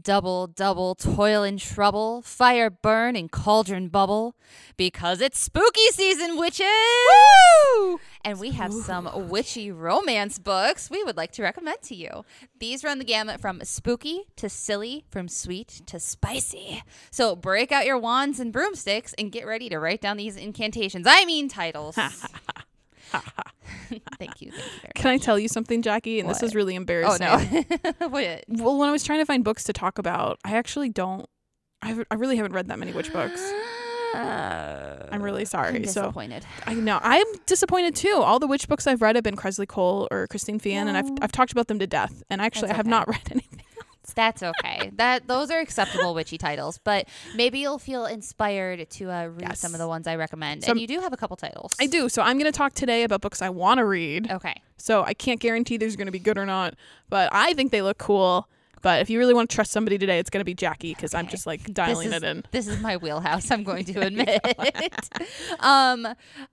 Double, double, toil and trouble, fire burn and cauldron bubble, because it's spooky season, witches! Woo! And we have some witchy romance books we would like to recommend to you. These run the gamut from spooky to silly, from sweet to spicy. So break out your wands and broomsticks and get ready to write down these incantations. I mean titles. thank you. Thank you Can I tell you something, Jackie? And this is really embarrassing. Oh no. what? Well, when I was trying to find books to talk about, I actually don't. I, haven't- I really haven't read that many witch books. I'm really sorry. I'm so disappointed. I know I'm disappointed too. All the witch books I've read have been Kresley Cole or Christine Feehan, and I've Oh. I've talked about them to death. And actually, That's I have not read anything. That's okay. that those are acceptable witchy titles, but maybe you'll feel inspired to uh, read Yes. some of the ones I recommend. Some- and you do have a couple titles. I do. So I'm going to talk today about books I want to read. Okay. So I can't guarantee these are going to be good or not, but I think they look cool. But if you really want to trust somebody today, it's going to be Jackie because I'm just like dialing this it is, in. This is my wheelhouse. I'm going to admit. um,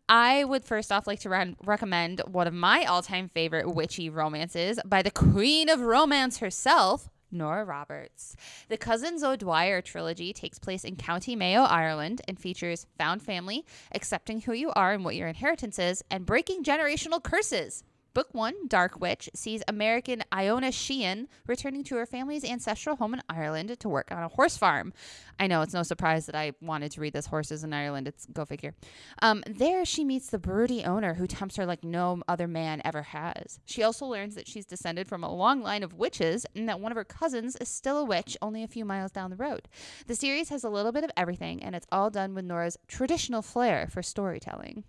I would first off like to run, recommend one of my all-time favorite witchy romances by the Queen of Romance herself. Nora Roberts. The Cousins O'Dwyer trilogy takes place in County Mayo, Ireland, and features found family, accepting who you are and what your inheritance is, and breaking generational curses. Book one, Dark Witch, sees American Iona Sheehan returning to her family's ancestral home in Ireland to work on a horse farm. I know it's no surprise that I wanted to read this Horses in Ireland. It's go figure. Um, there, she meets the broody owner who tempts her like no other man ever has. She also learns that she's descended from a long line of witches and that one of her cousins is still a witch only a few miles down the road. The series has a little bit of everything, and it's all done with Nora's traditional flair for storytelling.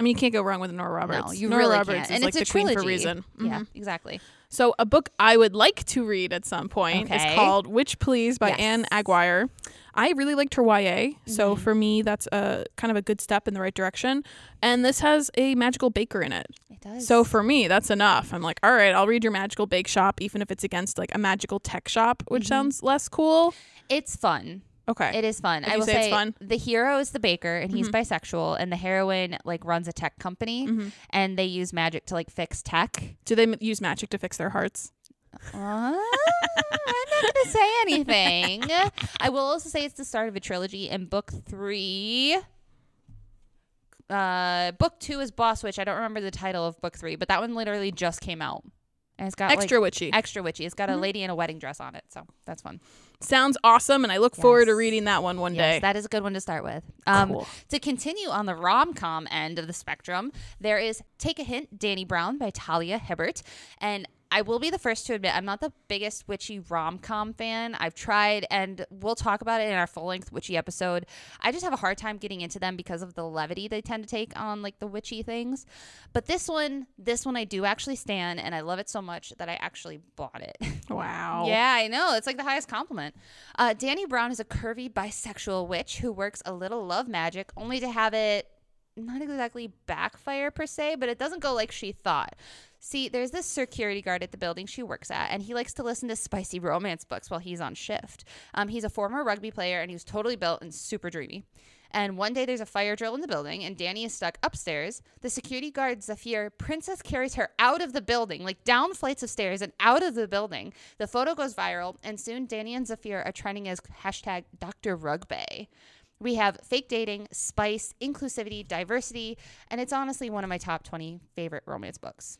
I mean, you can't go wrong with Nora Roberts. No, you Nora really Roberts can't. is and like it's a trilogy. for reason. Yeah, Mhm. exactly. So a book I would like to read at some point Okay. is called Witch Please by Yes. Ann Aguirre. I really liked her YA, so Mhm. for me that's a kind of a good step in the right direction. And this has a magical baker in it. It does. So for me, that's enough. I'm like, all right, I'll read your magical bake shop, even if it's against like a magical tech shop, which Mhm. sounds less cool. it's fun. Okay. It is fun. If I will say it's fun. the hero is the baker and he's Mhm. bisexual, and the heroine like runs a tech company, Mhm. and they use magic to like fix tech. Do they m- use magic to fix their hearts? Uh, I'm not going to say anything. I will also say it's the start of a trilogy, and book three. Uh, book two is Boss Witch. I don't remember the title of book three, but that one literally just came out, and it's got Extra like, witchy. extra witchy. It's got a Mhm. lady in a wedding dress on it, so that's fun. Sounds awesome, and I look forward to reading that one one yes, day. that is a good one to start with. Um, cool. To continue on the rom com end of the spectrum, there is Take a Hint, Dani Brown by Talia Hibbert. And I will be the first to admit I'm not the biggest witchy rom com fan. I've tried, and we'll talk about it in our full length witchy episode. I just have a hard time getting into them because of the levity they tend to take on like the witchy things. But this one, this one I do actually stand, and I love it so much that I actually bought it. Wow. Yeah, I know. It's like the highest compliment. Uh, Dani Brown is a curvy bisexual witch who works a little love magic only to have it not exactly backfire per se, but it doesn't go like she thought. See, there's this security guard at the building she works at, and he likes to listen to spicy romance books while he's on shift. Um, he's a former rugby player, and he was totally built and super dreamy. And one day there's a fire drill in the building, and Dani is stuck upstairs. The security guard, Zafir, Princess carries her out of the building, like down flights of stairs and out of the building. The photo goes viral, and soon Dani and Zafir are trending as hashtag Dr. Rugby. We have fake dating, spice, inclusivity, diversity, and it's honestly one of my top 20 favorite romance books.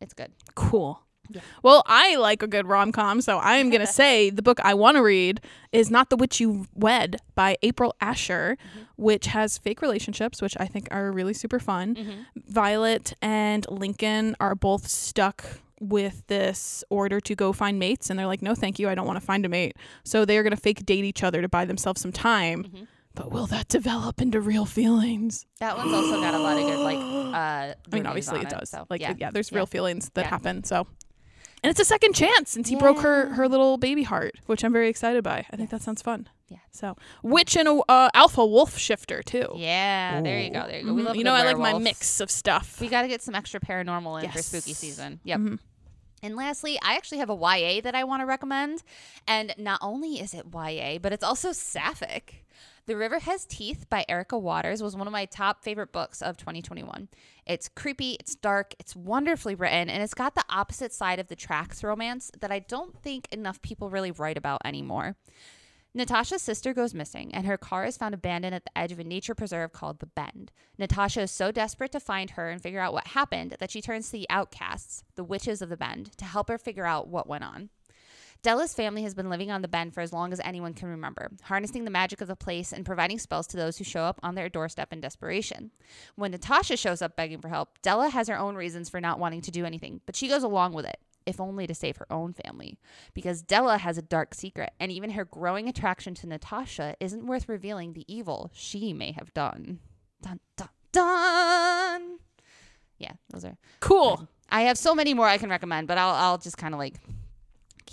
It's good. Cool. Yeah. Well, I like a good rom com, so I am going to say the book I want to read is Not the Witch You Wed by April Asher, Mm-hmm. which has fake relationships, which I think are really super fun. Mm-hmm. Violet and Lincoln are both stuck with this order to go find mates, and they're like, no, thank you, I don't want to find a mate. So they are going to fake date each other to buy themselves some time. Mm-hmm. But will that develop into real feelings? That one's also got a lot of good, like, uh, I mean, obviously on it does. so, like, yeah. yeah, there's Yeah. real feelings that Yeah. happen. So, and it's a second chance since he broke her her little baby heart, which I'm very excited by. I think that sounds fun. Yeah. So, witch and a uh, alpha wolf shifter too. Yeah, there you go. There you go. We Mhm. love you know, I like my mix of stuff. We got to get some extra paranormal in for spooky season. Yep. Mhm. And lastly, I actually have a YA that I want to recommend. And not only is it YA, but it's also sapphic. The River Has Teeth by Erica Waters was one of my top favorite books of 2021. It's creepy, it's dark, it's wonderfully written, and it's got the opposite side of the tracks romance that I don't think enough people really write about anymore. Natasha's sister goes missing, and her car is found abandoned at the edge of a nature preserve called The Bend. Natasha is so desperate to find her and figure out what happened that she turns to the outcasts, the witches of the Bend, to help her figure out what went on. Della's family has been living on the Bend for as long as anyone can remember, harnessing the magic of the place and providing spells to those who show up on their doorstep in desperation. When Natasha shows up begging for help, Della has her own reasons for not wanting to do anything, but she goes along with it if only to save her own family. Because Della has a dark secret, and even her growing attraction to Natasha isn't worth revealing the evil she may have done. Dun, dun, dun. Yeah, those are. Cool. I have so many more I can recommend, but I'll, I'll just kind of like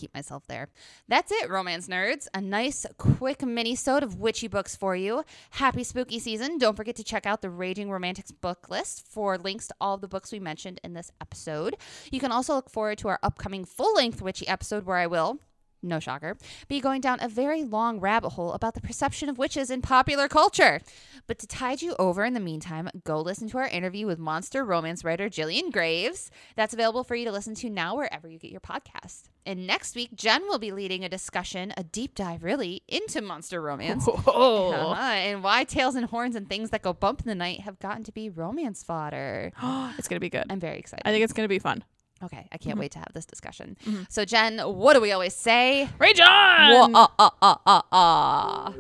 keep myself there. That's it, romance nerds. A nice, quick mini-sode of witchy books for you. Happy spooky season. Don't forget to check out the Raging Romantics book list for links to all the books we mentioned in this episode. You can also look forward to our upcoming full-length witchy episode where I will no shocker, be going down a very long rabbit hole about the perception of witches in popular culture. But to tide you over in the meantime, go listen to our interview with monster romance writer Jillian Graves. That's available for you to listen to now wherever you get your podcast. And next week, Jen will be leading a discussion, a deep dive really, into monster romance. Uh-huh, and why tails and horns and things that go bump in the night have gotten to be romance fodder. it's going to be good. I'm very excited. I think it's going to be fun. Okay, I can't Mhm. wait to have this discussion. Mhm. So, Jen, what do we always say? Rage on! Wha- ah, ah, ah, ah, ah.